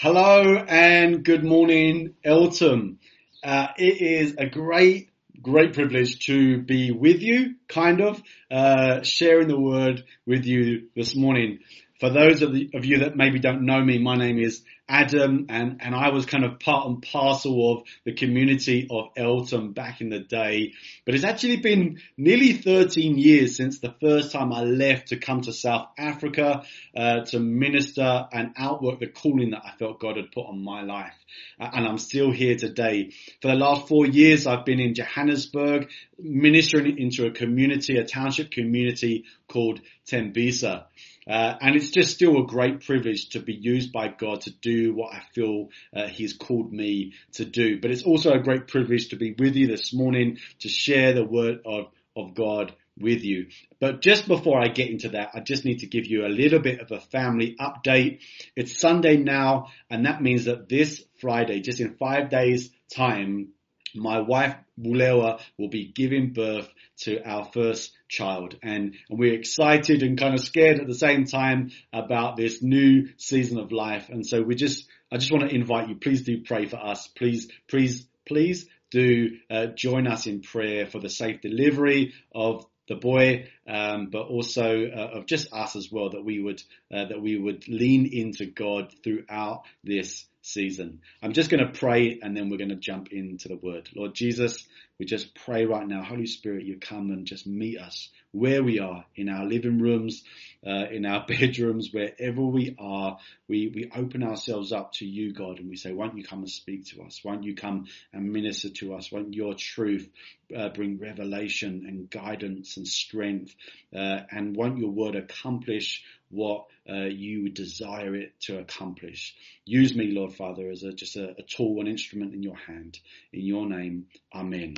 Hello and good morning, Eltham. Uh, it is a great, great privilege to be with you, kind of, uh, sharing the word with you this morning. For those of, the, of, you that maybe don't know me, my name is Adam and, and I was kind of part and parcel of the community of Eltham back in the day. But it's actually been nearly 13 years since the first time I left to come to South Africa, uh, to minister and outwork the calling that I felt God had put on my life. And I'm still here today. For the last four years, I've been in Johannesburg, ministering into a community, a township community called Tembisa. Uh, and it's just still a great privilege to be used by God to do what I feel uh, He's called me to do. But it's also a great privilege to be with you this morning to share the word of, of God with you. But just before I get into that, I just need to give you a little bit of a family update. It's Sunday now, and that means that this Friday, just in five days time, my wife Bulewa will be giving birth to our first child and, and, we're excited and kind of scared at the same time about this new season of life. And so we just, I just want to invite you, please do pray for us. Please, please, please do uh, join us in prayer for the safe delivery of the boy, um, but also uh, of just us as well, that we would uh, that we would lean into God throughout this season. I'm just going to pray and then we're going to jump into the word. Lord Jesus, we just pray right now, Holy Spirit, you come and just meet us where we are in our living rooms, uh, in our bedrooms, wherever we are. We, we open ourselves up to you, God, and we say, won't you come and speak to us? Won't you come and minister to us? Won't your truth uh, bring revelation and guidance and strength? Uh, and won't your word accomplish what uh, you desire it to accomplish. Use me, Lord Father, as a, just a, a, tool, an instrument in your hand. In your name, Amen.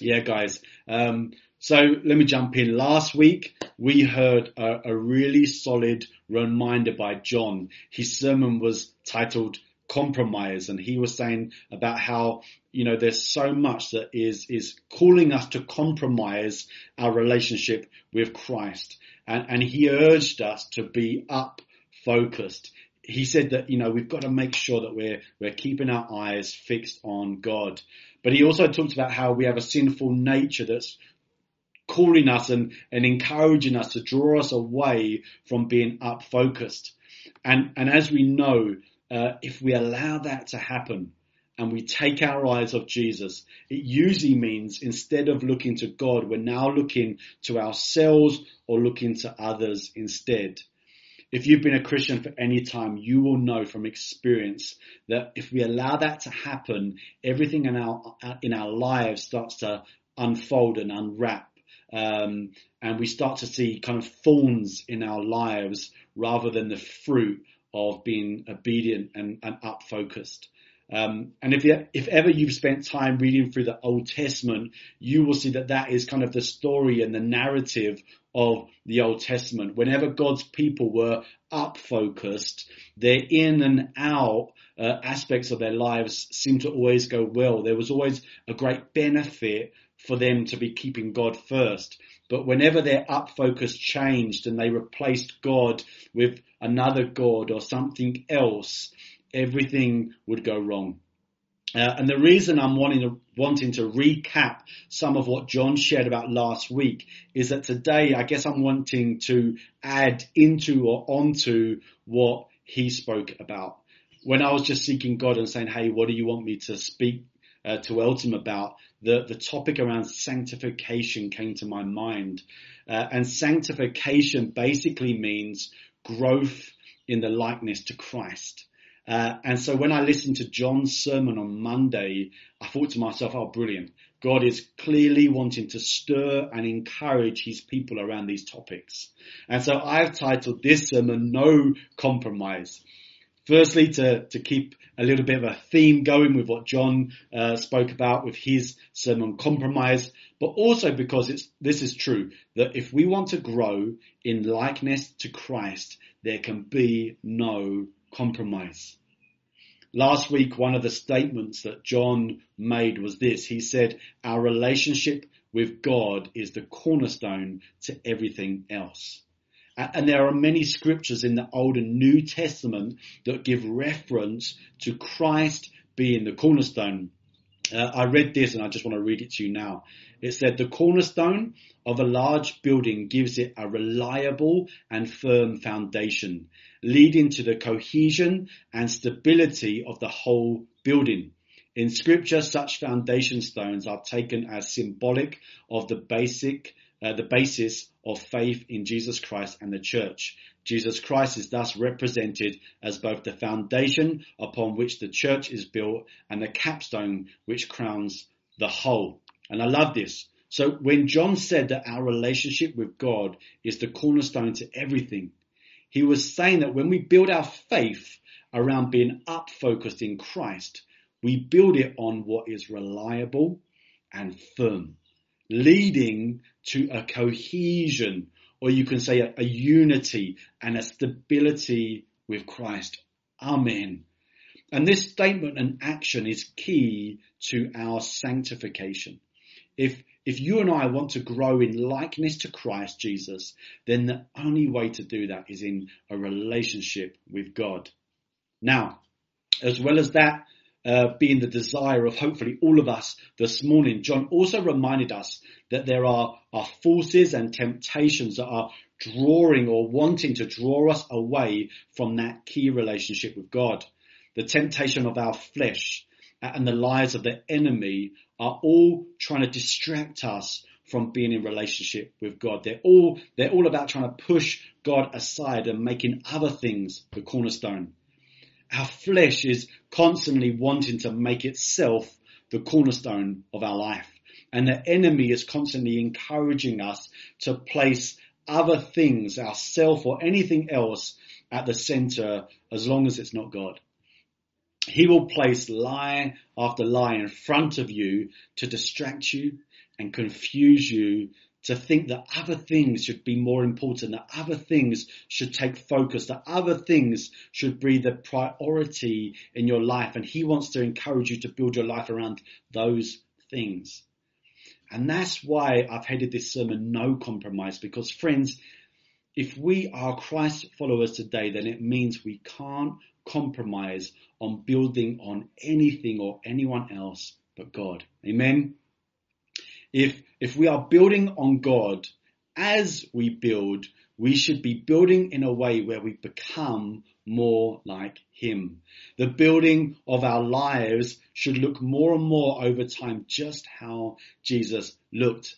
Yeah, guys. Um, so let me jump in. Last week we heard a, a really solid reminder by John. His sermon was titled compromise and he was saying about how you know there's so much that is is calling us to compromise our relationship with Christ and, and he urged us to be up focused. He said that, you know, we've got to make sure that we're, we're keeping our eyes fixed on God. But he also talks about how we have a sinful nature that's calling us and, and encouraging us to draw us away from being up focused. And, and as we know, uh, if we allow that to happen, and we take our eyes off Jesus, it usually means instead of looking to God, we're now looking to ourselves or looking to others instead. If you've been a Christian for any time, you will know from experience that if we allow that to happen, everything in our in our lives starts to unfold and unwrap, um, and we start to see kind of thorns in our lives rather than the fruit of being obedient and, and up focused. Um, and if, if ever you've spent time reading through the Old Testament, you will see that that is kind of the story and the narrative of the Old Testament. Whenever God's people were up focused, their in and out uh, aspects of their lives seemed to always go well. There was always a great benefit for them to be keeping God first. But whenever their up focus changed and they replaced God with another God or something else, everything would go wrong. Uh, and the reason I'm wanting to, wanting to recap some of what John shared about last week is that today I guess I'm wanting to add into or onto what he spoke about. When I was just seeking God and saying, hey, what do you want me to speak uh, to Eltham about? The, the topic around sanctification came to my mind. Uh, and sanctification basically means growth in the likeness to Christ. Uh, and so when I listened to John's sermon on Monday, I thought to myself, oh, brilliant. God is clearly wanting to stir and encourage his people around these topics. And so I've titled this sermon, No Compromise. Firstly, to, to keep a little bit of a theme going with what John uh, spoke about with his sermon compromise, but also because it's, this is true, that if we want to grow in likeness to Christ, there can be no compromise. Last week, one of the statements that John made was this. He said, our relationship with God is the cornerstone to everything else. And there are many scriptures in the Old and New Testament that give reference to Christ being the cornerstone. Uh, I read this and I just want to read it to you now. It said, the cornerstone of a large building gives it a reliable and firm foundation, leading to the cohesion and stability of the whole building. In scripture, such foundation stones are taken as symbolic of the basic, uh, the basis of faith in Jesus Christ and the church. Jesus Christ is thus represented as both the foundation upon which the church is built and the capstone which crowns the whole. And I love this. So when John said that our relationship with God is the cornerstone to everything, he was saying that when we build our faith around being up focused in Christ, we build it on what is reliable and firm, leading to a cohesion, or you can say a, a unity and a stability with Christ. Amen. And this statement and action is key to our sanctification. If, if you and I want to grow in likeness to Christ Jesus, then the only way to do that is in a relationship with God. Now, as well as that, uh, being the desire of hopefully all of us this morning, John also reminded us that there are, are forces and temptations that are drawing or wanting to draw us away from that key relationship with God. The temptation of our flesh and the lies of the enemy are all trying to distract us from being in relationship with God. They're all, they're all about trying to push God aside and making other things the cornerstone. Our flesh is constantly wanting to make itself the cornerstone of our life. And the enemy is constantly encouraging us to place other things, ourself or anything else at the center as long as it's not God. He will place lie after lie in front of you to distract you and confuse you to think that other things should be more important, that other things should take focus, that other things should be the priority in your life. And he wants to encourage you to build your life around those things. And that's why I've headed this sermon, No Compromise, because friends, if we are Christ followers today, then it means we can't compromise on building on anything or anyone else but God. Amen. If, if we are building on God as we build, we should be building in a way where we become more like Him. The building of our lives should look more and more over time just how Jesus looked.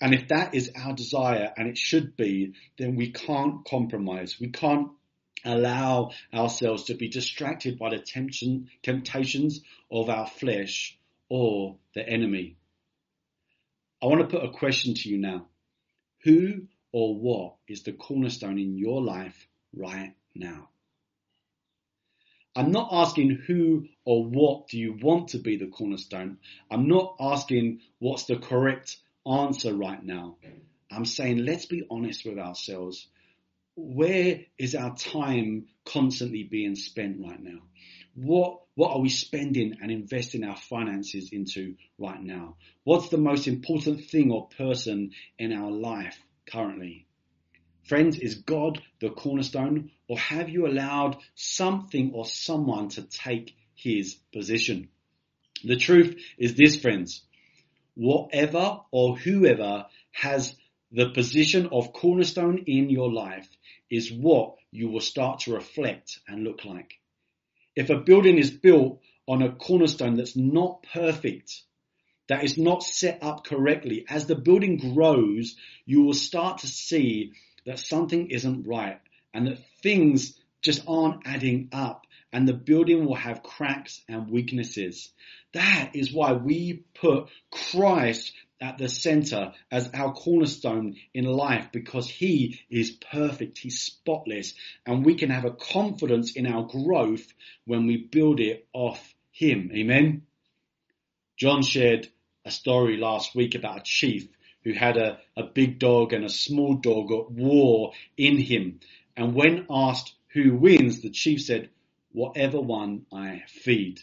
And if that is our desire, and it should be, then we can't compromise. We can't allow ourselves to be distracted by the temptation, temptations of our flesh or the enemy. I want to put a question to you now. Who or what is the cornerstone in your life right now? I'm not asking who or what do you want to be the cornerstone. I'm not asking what's the correct answer right now. I'm saying let's be honest with ourselves. Where is our time constantly being spent right now? What, what are we spending and investing our finances into right now? What's the most important thing or person in our life currently? Friends, is God the cornerstone or have you allowed something or someone to take his position? The truth is this, friends. Whatever or whoever has the position of cornerstone in your life is what you will start to reflect and look like. If a building is built on a cornerstone that's not perfect, that is not set up correctly, as the building grows, you will start to see that something isn't right and that things just aren't adding up and the building will have cracks and weaknesses. That is why we put Christ at the center as our cornerstone in life because he is perfect, he's spotless, and we can have a confidence in our growth when we build it off him. Amen. John shared a story last week about a chief who had a, a big dog and a small dog at war in him. And when asked who wins, the chief said, whatever one I feed.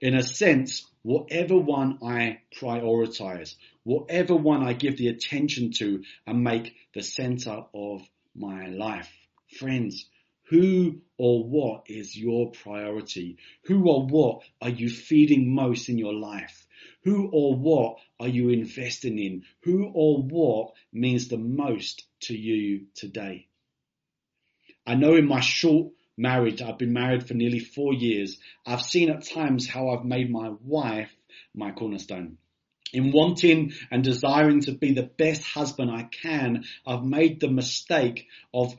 In a sense, whatever one I prioritize, whatever one I give the attention to and make the center of my life. Friends, who or what is your priority? Who or what are you feeding most in your life? Who or what are you investing in? Who or what means the most to you today? I know in my short marriage, I've been married for nearly four years. I've seen at times how I've made my wife my cornerstone. In wanting and desiring to be the best husband I can, I've made the mistake of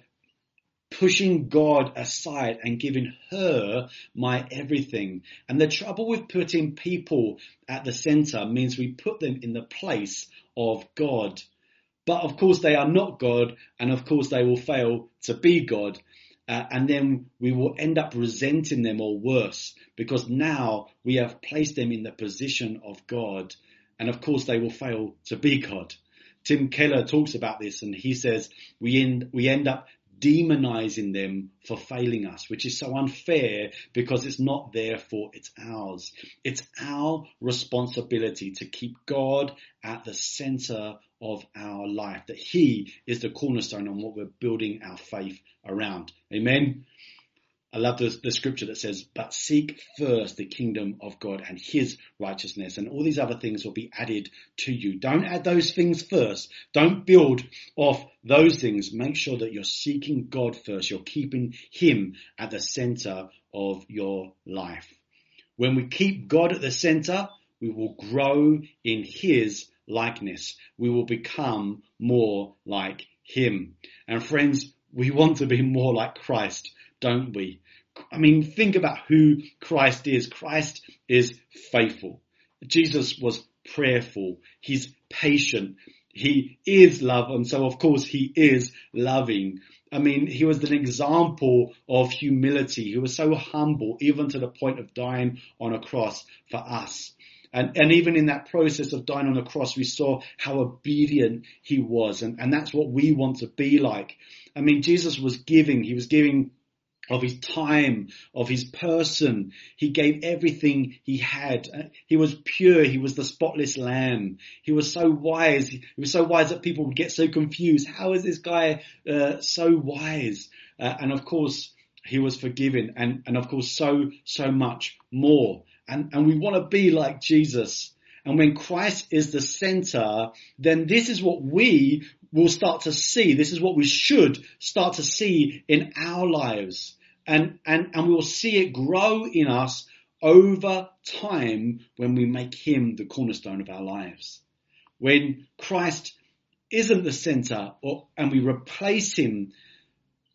pushing God aside and giving her my everything. And the trouble with putting people at the center means we put them in the place of God. But of course they are not God and of course they will fail to be God. Uh, and then we will end up resenting them or worse because now we have placed them in the position of God and of course they will fail to be God. Tim Keller talks about this and he says we end, we end up demonizing them for failing us, which is so unfair because it's not their fault, it's ours. It's our responsibility to keep God at the center of our life, that He is the cornerstone on what we're building our faith around. Amen. I love the, the scripture that says, but seek first the kingdom of God and his righteousness and all these other things will be added to you. Don't add those things first. Don't build off those things. Make sure that you're seeking God first. You're keeping him at the center of your life. When we keep God at the center, we will grow in his likeness. We will become more like him. And friends, we want to be more like Christ, don't we? I mean, think about who Christ is. Christ is faithful. Jesus was prayerful. He's patient. He is love. And so of course he is loving. I mean, he was an example of humility. He was so humble, even to the point of dying on a cross for us. And, and even in that process of dying on the cross, we saw how obedient he was. And, and that's what we want to be like. I mean, Jesus was giving, he was giving of his time, of his person. He gave everything he had. He was pure. He was the spotless lamb. He was so wise. He was so wise that people would get so confused. How is this guy uh, so wise? Uh, and of course, he was forgiven and, and of course so, so much more. And, and we want to be like Jesus. And when Christ is the center, then this is what we will start to see. This is what we should start to see in our lives. And, and, and we will see it grow in us over time when we make him the cornerstone of our lives. When Christ isn't the center or, and we replace him,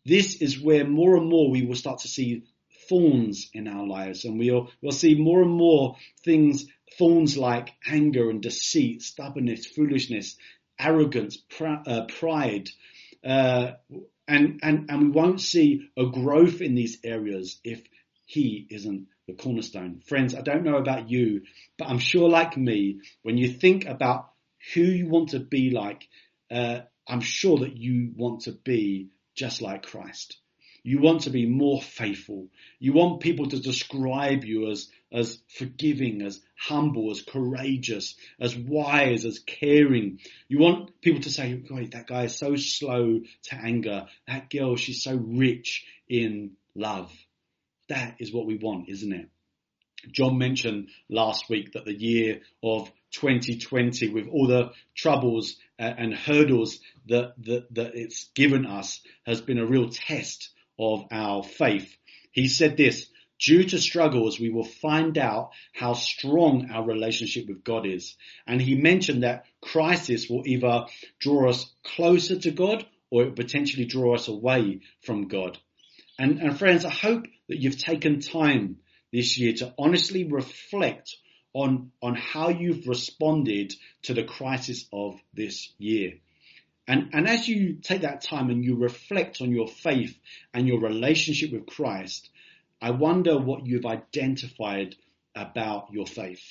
this is where more and more we will start to see thorns in our lives and we'll, we'll see more and more things, thorns like anger and deceit, stubbornness, foolishness, arrogance, pr- uh, pride, uh, and, and, and we won't see a growth in these areas if he isn't the cornerstone. Friends, I don't know about you, but I'm sure like me, when you think about who you want to be like, uh, I'm sure that you want to be just like Christ. You want to be more faithful. You want people to describe you as, as forgiving, as humble, as courageous, as wise, as caring. You want people to say, "Great, that guy is so slow to anger. That girl, she's so rich in love. That is what we want, isn't it? John mentioned last week that the year of 2020 with all the troubles uh, and hurdles that, that, that it's given us has been a real test of our faith. He said this, due to struggles, we will find out how strong our relationship with God is. And he mentioned that crisis will either draw us closer to God or it potentially draw us away from God. And, and friends, I hope that you've taken time this year to honestly reflect on, on how you've responded to the crisis of this year. And, and as you take that time and you reflect on your faith and your relationship with Christ, I wonder what you've identified about your faith.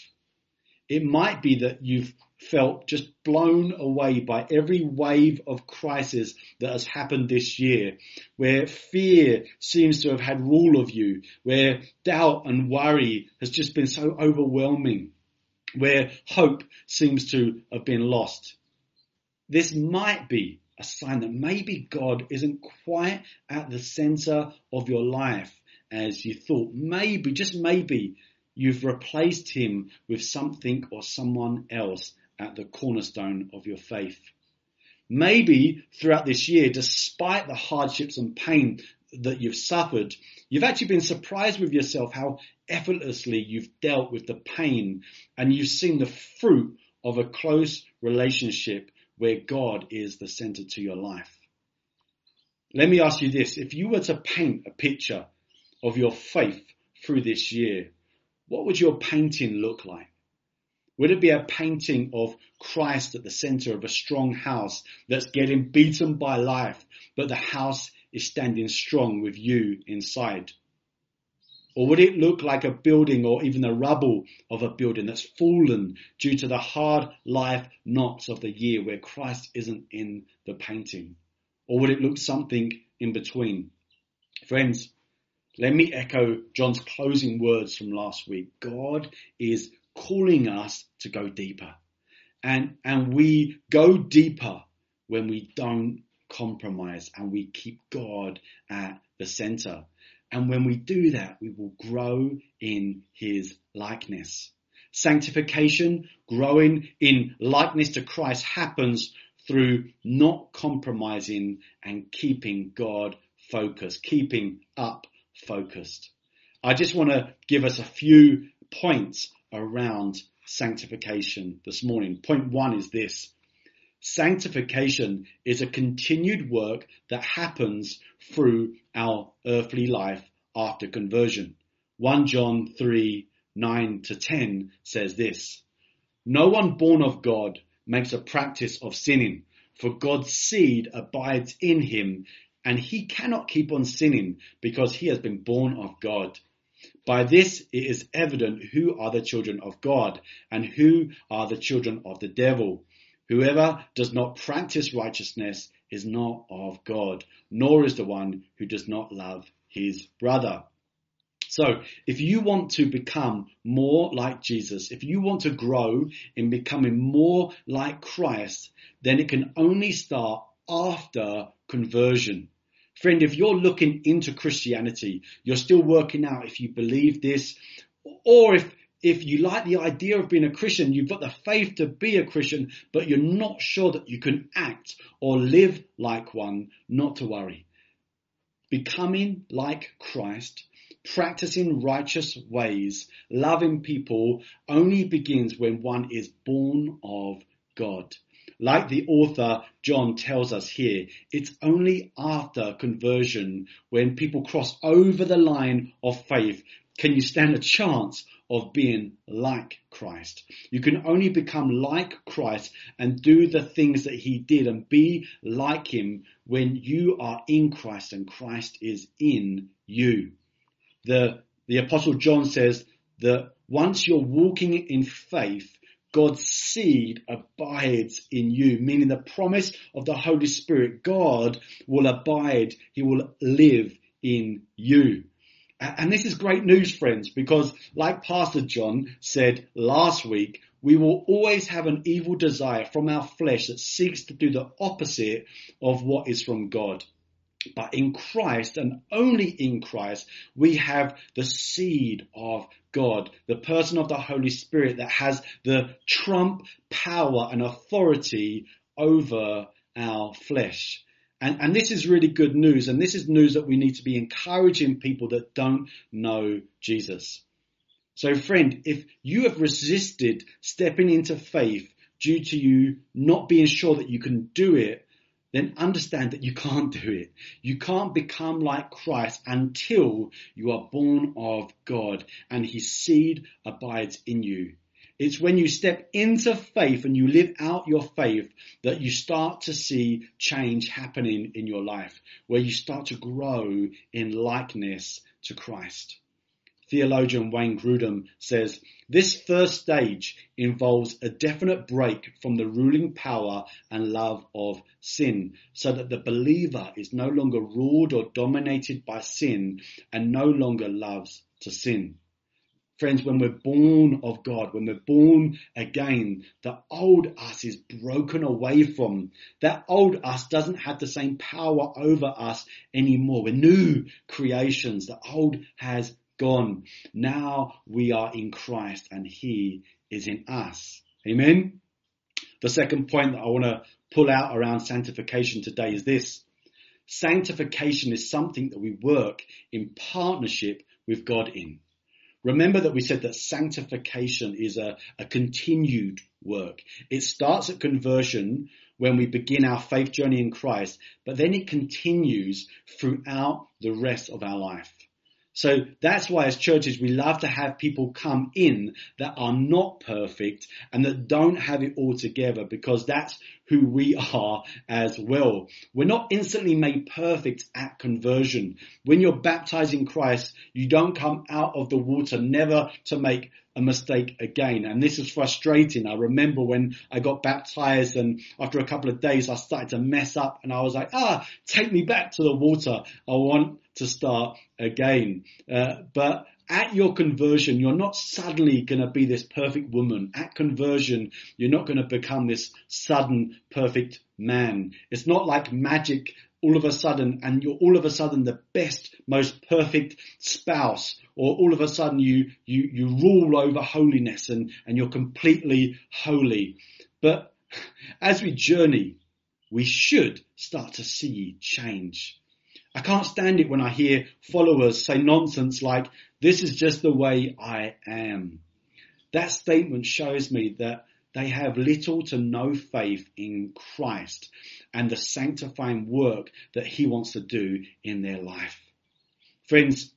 It might be that you've felt just blown away by every wave of crisis that has happened this year, where fear seems to have had rule of you, where doubt and worry has just been so overwhelming, where hope seems to have been lost. This might be a sign that maybe God isn't quite at the center of your life as you thought. Maybe, just maybe, you've replaced him with something or someone else at the cornerstone of your faith. Maybe throughout this year, despite the hardships and pain that you've suffered, you've actually been surprised with yourself how effortlessly you've dealt with the pain and you've seen the fruit of a close relationship where God is the center to your life. Let me ask you this. If you were to paint a picture of your faith through this year, what would your painting look like? Would it be a painting of Christ at the center of a strong house that's getting beaten by life, but the house is standing strong with you inside? Or would it look like a building or even the rubble of a building that's fallen due to the hard life knocks of the year where Christ isn't in the painting? Or would it look something in between? Friends, let me echo John's closing words from last week. God is calling us to go deeper. And, and we go deeper when we don't compromise and we keep God at the center. And when we do that, we will grow in his likeness. Sanctification, growing in likeness to Christ happens through not compromising and keeping God focused, keeping up focused. I just want to give us a few points around sanctification this morning. Point one is this. Sanctification is a continued work that happens through our earthly life after conversion. 1 John 3, 9 to 10 says this. No one born of God makes a practice of sinning, for God's seed abides in him, and he cannot keep on sinning because he has been born of God. By this it is evident who are the children of God and who are the children of the devil. Whoever does not practice righteousness is not of God, nor is the one who does not love his brother. So, if you want to become more like Jesus, if you want to grow in becoming more like Christ, then it can only start after conversion. Friend, if you're looking into Christianity, you're still working out if you believe this, or if if you like the idea of being a Christian, you've got the faith to be a Christian, but you're not sure that you can act or live like one, not to worry. Becoming like Christ, practicing righteous ways, loving people only begins when one is born of God. Like the author John tells us here, it's only after conversion when people cross over the line of faith can you stand a chance of being like Christ. You can only become like Christ and do the things that he did and be like him when you are in Christ and Christ is in you. The, the apostle John says that once you're walking in faith, God's seed abides in you, meaning the promise of the Holy Spirit. God will abide. He will live in you. And this is great news, friends, because like Pastor John said last week, we will always have an evil desire from our flesh that seeks to do the opposite of what is from God. But in Christ and only in Christ, we have the seed of God, the person of the Holy Spirit that has the trump power and authority over our flesh. And, and this is really good news. And this is news that we need to be encouraging people that don't know Jesus. So friend, if you have resisted stepping into faith due to you not being sure that you can do it, then understand that you can't do it. You can't become like Christ until you are born of God and his seed abides in you. It's when you step into faith and you live out your faith that you start to see change happening in your life, where you start to grow in likeness to Christ. Theologian Wayne Grudem says, this first stage involves a definite break from the ruling power and love of sin so that the believer is no longer ruled or dominated by sin and no longer loves to sin. Friends, when we're born of God, when we're born again, the old us is broken away from. That old us doesn't have the same power over us anymore. We're new creations. The old has gone. Now we are in Christ and He is in us. Amen. The second point that I want to pull out around sanctification today is this. Sanctification is something that we work in partnership with God in. Remember that we said that sanctification is a, a continued work. It starts at conversion when we begin our faith journey in Christ, but then it continues throughout the rest of our life. So that's why as churches we love to have people come in that are not perfect and that don't have it all together because that's who we are as well. We're not instantly made perfect at conversion. When you're baptized in Christ, you don't come out of the water never to make a mistake again. And this is frustrating. I remember when I got baptized and after a couple of days I started to mess up and I was like, ah, take me back to the water. I want to start again. Uh, but at your conversion, you're not suddenly going to be this perfect woman. At conversion, you're not going to become this sudden perfect man. It's not like magic all of a sudden and you're all of a sudden the best, most perfect spouse or all of a sudden you, you, you rule over holiness and, and you're completely holy. But as we journey, we should start to see change. I can't stand it when I hear followers say nonsense like, this is just the way I am. That statement shows me that they have little to no faith in Christ and the sanctifying work that he wants to do in their life. Friends,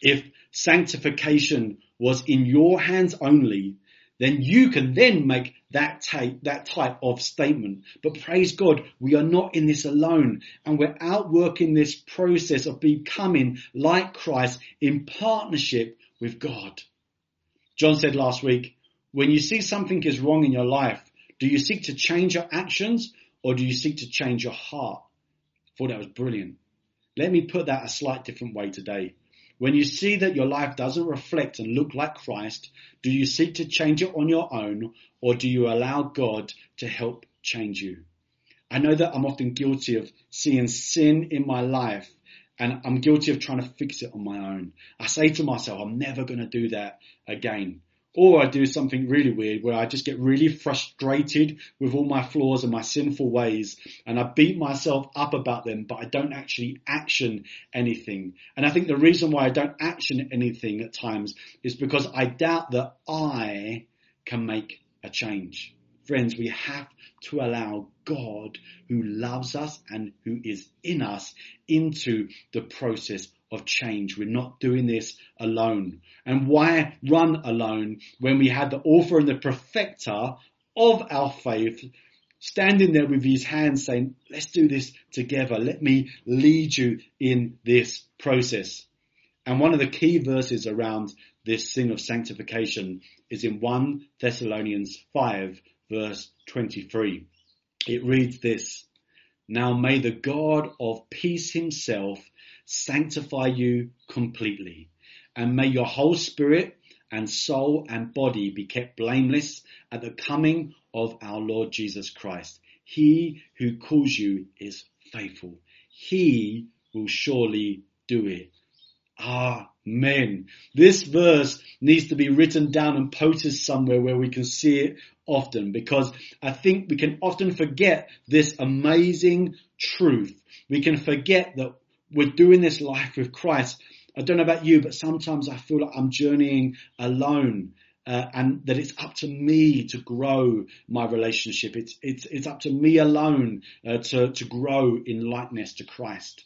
if sanctification was in your hands only, then you can then make that type, that type of statement. But praise God, we are not in this alone and we're outworking this process of becoming like Christ in partnership with God. John said last week, when you see something is wrong in your life, do you seek to change your actions or do you seek to change your heart? I thought that was brilliant. Let me put that a slight different way today. When you see that your life doesn't reflect and look like Christ, do you seek to change it on your own or do you allow God to help change you? I know that I'm often guilty of seeing sin in my life and I'm guilty of trying to fix it on my own. I say to myself, I'm never going to do that again. Or I do something really weird where I just get really frustrated with all my flaws and my sinful ways and I beat myself up about them, but I don't actually action anything. And I think the reason why I don't action anything at times is because I doubt that I can make a change. Friends, we have to allow God who loves us and who is in us into the process of change. We're not doing this alone. And why run alone when we had the author and the perfecter of our faith standing there with his hands saying, let's do this together. Let me lead you in this process. And one of the key verses around this thing of sanctification is in 1 Thessalonians 5 verse 23. It reads this, Now may the God of peace himself sanctify you completely. And may your whole spirit and soul and body be kept blameless at the coming of our Lord Jesus Christ. He who calls you is faithful. He will surely do it. Amen. This verse needs to be written down and posted somewhere where we can see it often because I think we can often forget this amazing truth. We can forget that we're doing this life with Christ. I don't know about you, but sometimes I feel like I'm journeying alone. Uh, and that it's up to me to grow my relationship. It's it's it's up to me alone uh, to to grow in likeness to Christ.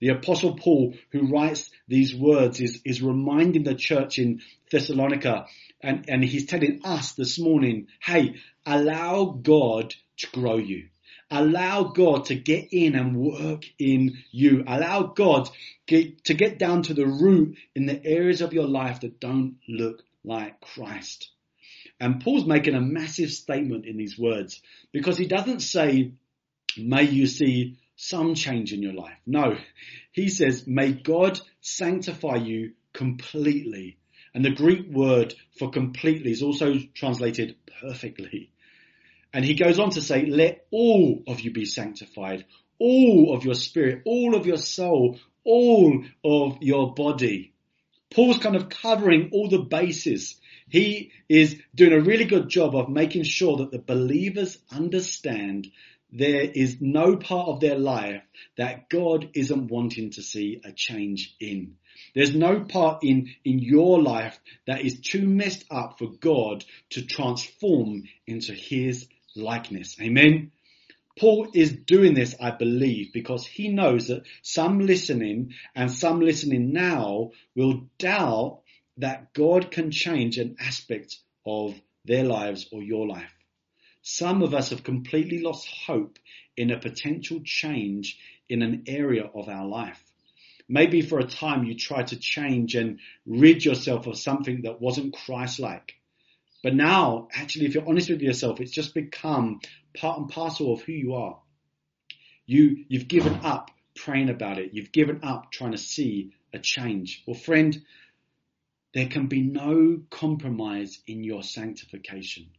The apostle Paul, who writes these words, is is reminding the church in Thessalonica, and and he's telling us this morning, hey, allow God to grow you. Allow God to get in and work in you. Allow God to get down to the root in the areas of your life that don't look like Christ. And Paul's making a massive statement in these words because he doesn't say, may you see some change in your life. No, he says, may God sanctify you completely. And the Greek word for completely is also translated perfectly. And he goes on to say, let all of you be sanctified, all of your spirit, all of your soul, all of your body. Paul's kind of covering all the bases. He is doing a really good job of making sure that the believers understand there is no part of their life that God isn't wanting to see a change in. There's no part in, in your life that is too messed up for God to transform into His likeness. Amen. Paul is doing this, I believe, because he knows that some listening and some listening now will doubt that God can change an aspect of their lives or your life. Some of us have completely lost hope in a potential change in an area of our life. Maybe for a time you tried to change and rid yourself of something that wasn't Christ-like. But now, actually, if you're honest with yourself, it's just become part and parcel of who you are. You, you've given up praying about it. You've given up trying to see a change. Well, friend, there can be no compromise in your sanctification.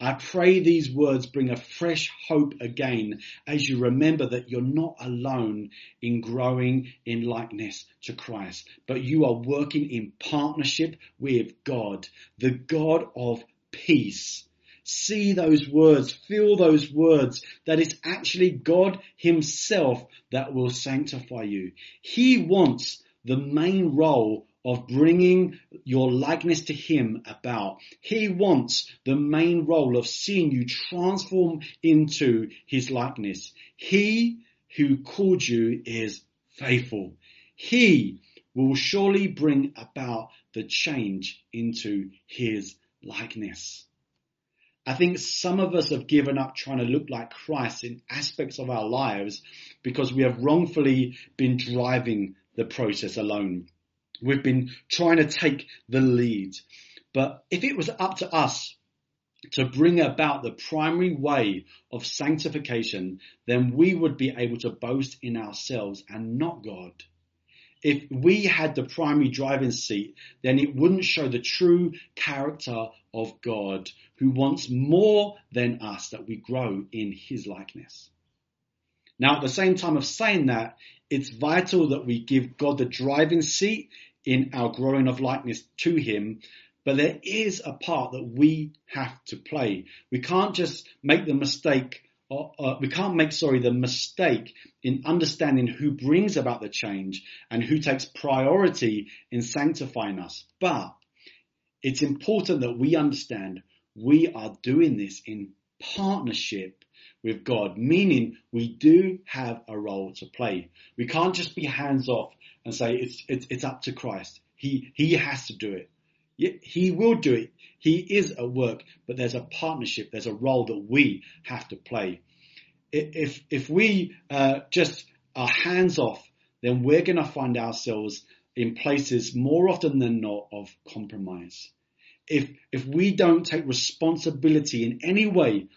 I pray these words bring a fresh hope again as you remember that you're not alone in growing in likeness to Christ, but you are working in partnership with God, the God of peace. See those words, feel those words, that it's actually God himself that will sanctify you. He wants the main role of bringing your likeness to Him about. He wants the main role of seeing you transform into His likeness. He who called you is faithful. He will surely bring about the change into His likeness. I think some of us have given up trying to look like Christ in aspects of our lives because we have wrongfully been driving the process alone. We've been trying to take the lead. But if it was up to us to bring about the primary way of sanctification, then we would be able to boast in ourselves and not God. If we had the primary driving seat, then it wouldn't show the true character of God who wants more than us that we grow in his likeness. Now, at the same time of saying that, it's vital that we give God the driving seat in our growing of likeness to him. But there is a part that we have to play. We can't just make the mistake uh, uh, we can't make, sorry, the mistake in understanding who brings about the change and who takes priority in sanctifying us. But it's important that we understand we are doing this in partnership with God, meaning we do have a role to play. We can't just be hands off and say it's, it's, it's up to Christ. He, he has to do it. He will do it. He is at work, but there's a partnership. There's a role that we have to play. If, if we uh, just are hands off, then we're going to find ourselves in places more often than not of compromise. If, if we don't take responsibility in any way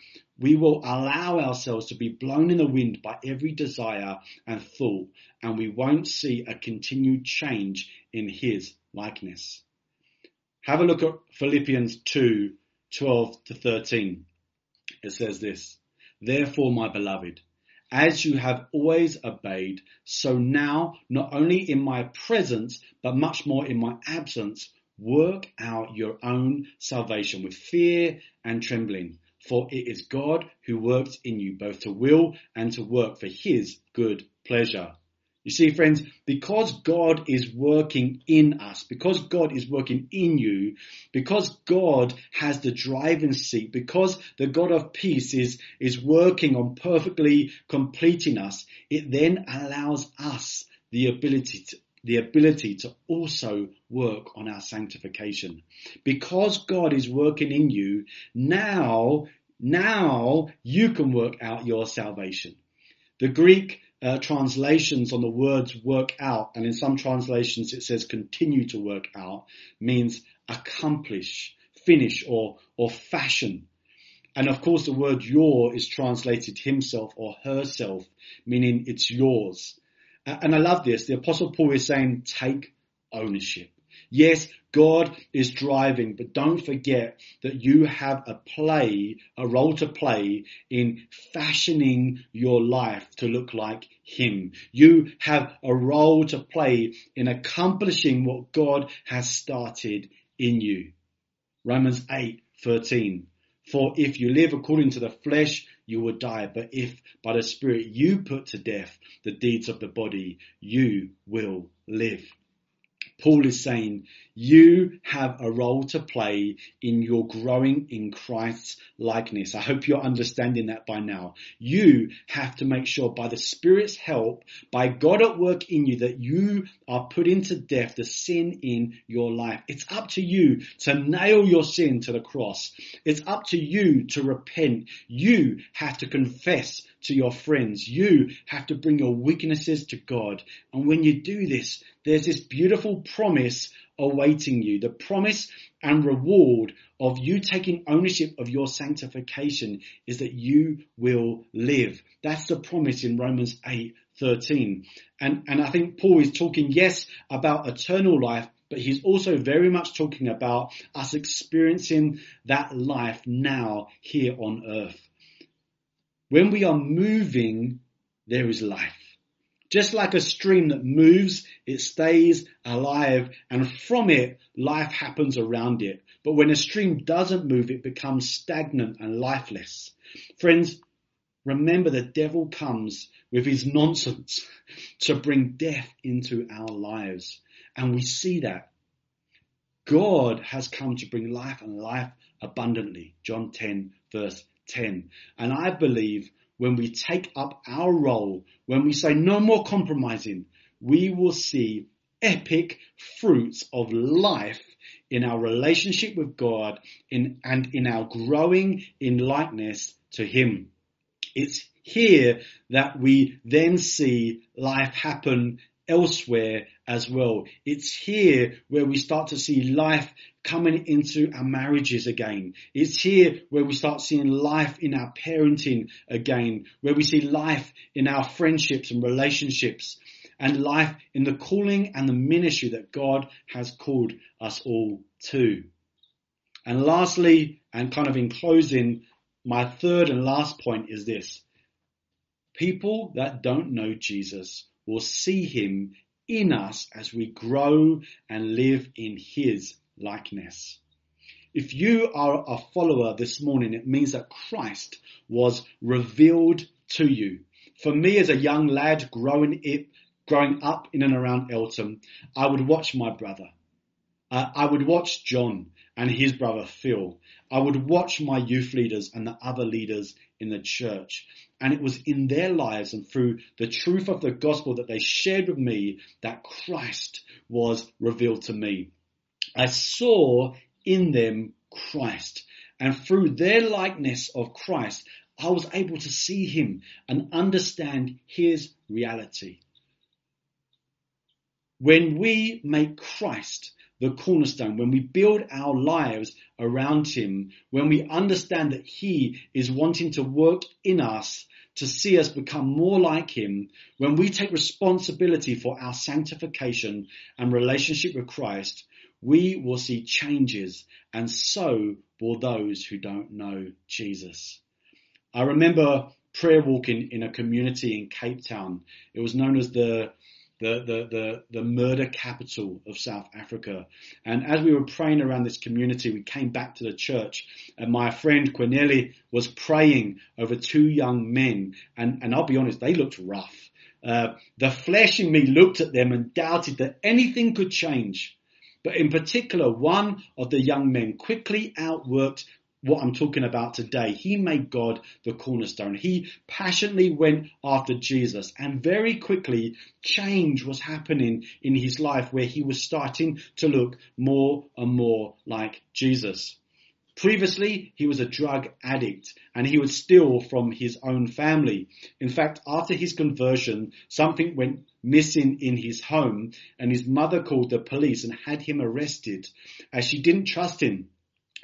we will allow ourselves to be blown in the wind by every desire and thought, and we won't see a continued change in his likeness. Have a look at Philippians 2, 12 to 13. It says this, Therefore, my beloved, as you have always obeyed, so now, not only in my presence, but much more in my absence, work out your own salvation with fear and trembling for it is God who works in you both to will and to work for his good pleasure. You see, friends, because God is working in us, because God is working in you, because God has the driving seat, because the God of peace is, is working on perfectly completing us, it then allows us the ability to, the ability to also work on our sanctification. Because God is working in you, now, now you can work out your salvation. The Greek uh, translations on the words work out, and in some translations it says continue to work out, means accomplish, finish, or, or fashion. And of course the word your is translated himself or herself, meaning it's yours. And I love this. The apostle Paul is saying, take ownership. Yes, God is driving, but don't forget that you have a play, a role to play in fashioning your life to look like Him. You have a role to play in accomplishing what God has started in you. Romans 8, 13. For if you live according to the flesh, you will die. But if by the Spirit you put to death the deeds of the body, you will live. Paul is saying you have a role to play in your growing in Christ's likeness. I hope you're understanding that by now. You have to make sure by the Spirit's help, by God at work in you, that you are putting to death the sin in your life. It's up to you to nail your sin to the cross. It's up to you to repent. You have to confess to your friends. You have to bring your weaknesses to God. And when you do this, there's this beautiful promise awaiting you. The promise and reward of you taking ownership of your sanctification is that you will live. That's the promise in Romans 8, 13. And, and I think Paul is talking, yes, about eternal life, but he's also very much talking about us experiencing that life now here on earth. When we are moving, there is life. Just like a stream that moves, it stays alive and from it, life happens around it. But when a stream doesn't move, it becomes stagnant and lifeless. Friends, remember the devil comes with his nonsense to bring death into our lives. And we see that. God has come to bring life and life abundantly. John 10 verse 10. And I believe when we take up our role, when we say no more compromising, we will see epic fruits of life in our relationship with God in, and in our growing in likeness to Him. It's here that we then see life happen elsewhere as well. It's here where we start to see life coming into our marriages again. It's here where we start seeing life in our parenting again, where we see life in our friendships and relationships and life in the calling and the ministry that God has called us all to. And lastly, and kind of in closing, my third and last point is this. People that don't know Jesus will see him in us as we grow and live in his likeness. If you are a follower this morning, it means that Christ was revealed to you. For me as a young lad growing, growing up in and around Eltham, I would watch my brother. Uh, I would watch John and his brother Phil. I would watch my youth leaders and the other leaders in the church. And it was in their lives and through the truth of the gospel that they shared with me that Christ was revealed to me. I saw in them Christ. And through their likeness of Christ, I was able to see him and understand his reality. When we make Christ the cornerstone, when we build our lives around Him, when we understand that He is wanting to work in us to see us become more like Him, when we take responsibility for our sanctification and relationship with Christ, we will see changes and so will those who don't know Jesus. I remember prayer walking in a community in Cape Town. It was known as the the, the, the, the murder capital of South Africa. And as we were praying around this community, we came back to the church and my friend Quinelli was praying over two young men. And, and I'll be honest, they looked rough. Uh, the flesh in me looked at them and doubted that anything could change. But in particular, one of the young men quickly outworked what I'm talking about today. He made God the cornerstone. He passionately went after Jesus and very quickly change was happening in his life where he was starting to look more and more like Jesus. Previously, he was a drug addict and he would steal from his own family. In fact, after his conversion, something went missing in his home and his mother called the police and had him arrested as she didn't trust him.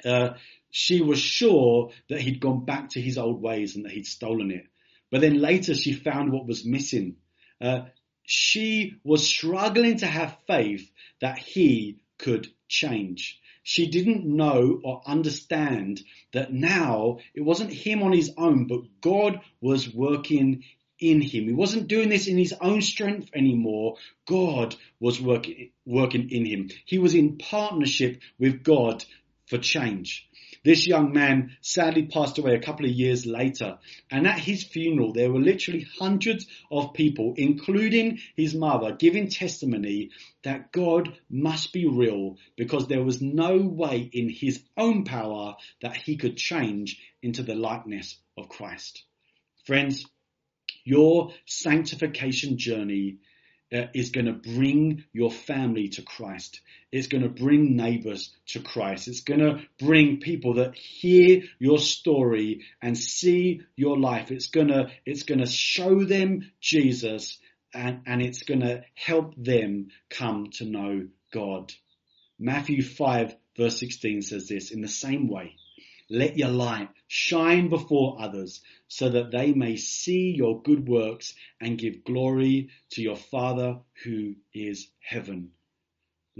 Uh, she was sure that he'd gone back to his old ways and that he'd stolen it. But then later she found what was missing. Uh, she was struggling to have faith that he could change. She didn't know or understand that now it wasn't him on his own, but God was working in him. He wasn't doing this in his own strength anymore. God was working, working in him. He was in partnership with God for change. This young man sadly passed away a couple of years later, and at his funeral there were literally hundreds of people, including his mother, giving testimony that God must be real because there was no way in his own power that he could change into the likeness of Christ. Friends, your sanctification journey uh, is going to bring your family to Christ. It's going to bring neighbors to Christ. It's going to bring people that hear your story and see your life. It's going to, it's going to show them Jesus and, and it's going to help them come to know God. Matthew 5 verse 16 says this in the same way. Let your light shine before others so that they may see your good works and give glory to your Father who is heaven.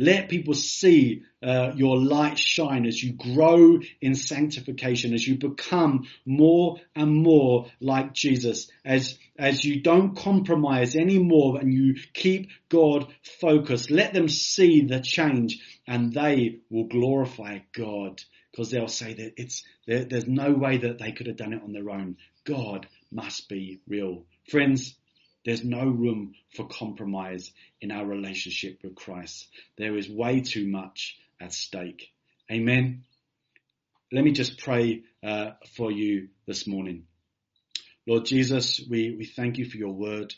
Let people see uh, your light shine as you grow in sanctification, as you become more and more like Jesus, as, as you don't compromise anymore and you keep God focused. Let them see the change and they will glorify God because they'll say that it's there, there's no way that they could have done it on their own. God must be real. Friends, there's no room for compromise in our relationship with Christ. There is way too much at stake. Amen. Let me just pray uh, for you this morning. Lord Jesus, we, we thank you for your word.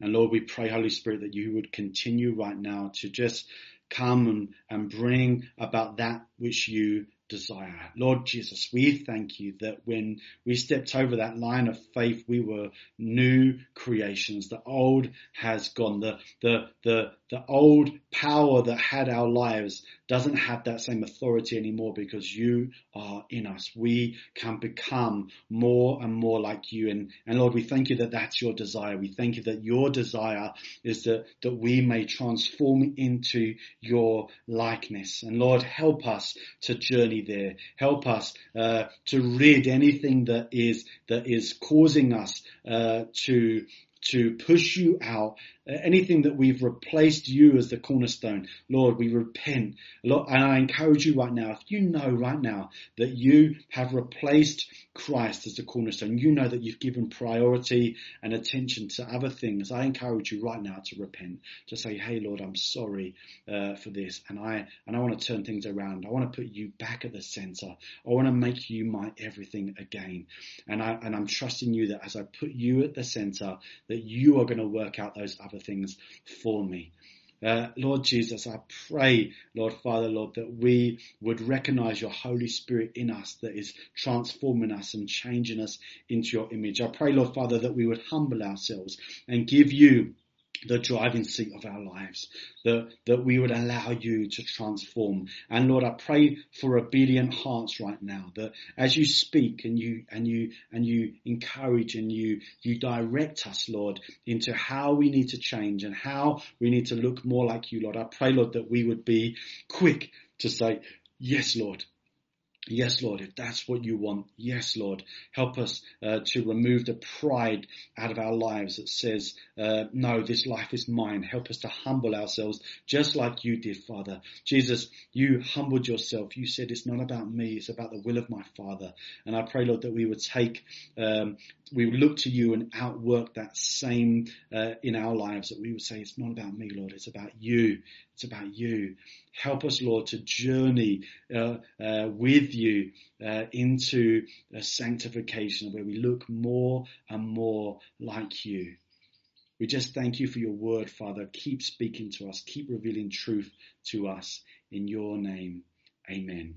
And Lord, we pray, Holy Spirit, that you would continue right now to just come and, and bring about that which you desire. Lord Jesus, we thank you that when we stepped over that line of faith, we were new creations. The old has gone. The, the, the, the old power that had our lives doesn't have that same authority anymore because you are in us. We can become more and more like you. And, and Lord, we thank you that that's your desire. We thank you that your desire is that, that we may transform into your likeness. And Lord, help us to journey there. Help us uh, to rid anything that is, that is causing us uh, to, to push you out anything that we've replaced you as the cornerstone, Lord, we repent. Lord, and I encourage you right now, if you know right now that you have replaced Christ as the cornerstone, you know that you've given priority and attention to other things, I encourage you right now to repent, to say, hey Lord, I'm sorry uh, for this, and I and I want to turn things around. I want to put you back at the center. I want to make you my everything again, and I and I'm trusting you that as I put you at the center, that you are going to work out those other things for me. Uh, Lord Jesus, I pray, Lord Father, Lord, that we would recognize your Holy Spirit in us that is transforming us and changing us into your image. I pray, Lord Father, that we would humble ourselves and give you the driving seat of our lives, that, that we would allow you to transform. And Lord, I pray for obedient hearts right now, that as you speak and you, and you, and you encourage and you, you direct us, Lord, into how we need to change and how we need to look more like you, Lord. I pray, Lord, that we would be quick to say, yes, Lord, Yes, Lord, if that's what you want, yes, Lord, help us uh, to remove the pride out of our lives that says, uh, no, this life is mine. Help us to humble ourselves just like you did, Father. Jesus, you humbled yourself. You said it's not about me, it's about the will of my Father. And I pray, Lord, that we would take, um, we would look to you and outwork that same uh, in our lives, that we would say, it's not about me, Lord, it's about you. It's about you. Help us, Lord, to journey uh, uh, with you uh, into a sanctification where we look more and more like you. We just thank you for your word, Father. Keep speaking to us. Keep revealing truth to us. In your name, amen.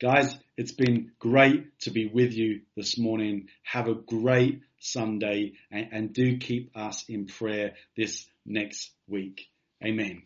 Guys, it's been great to be with you this morning. Have a great Sunday and, and do keep us in prayer this next week. Amen.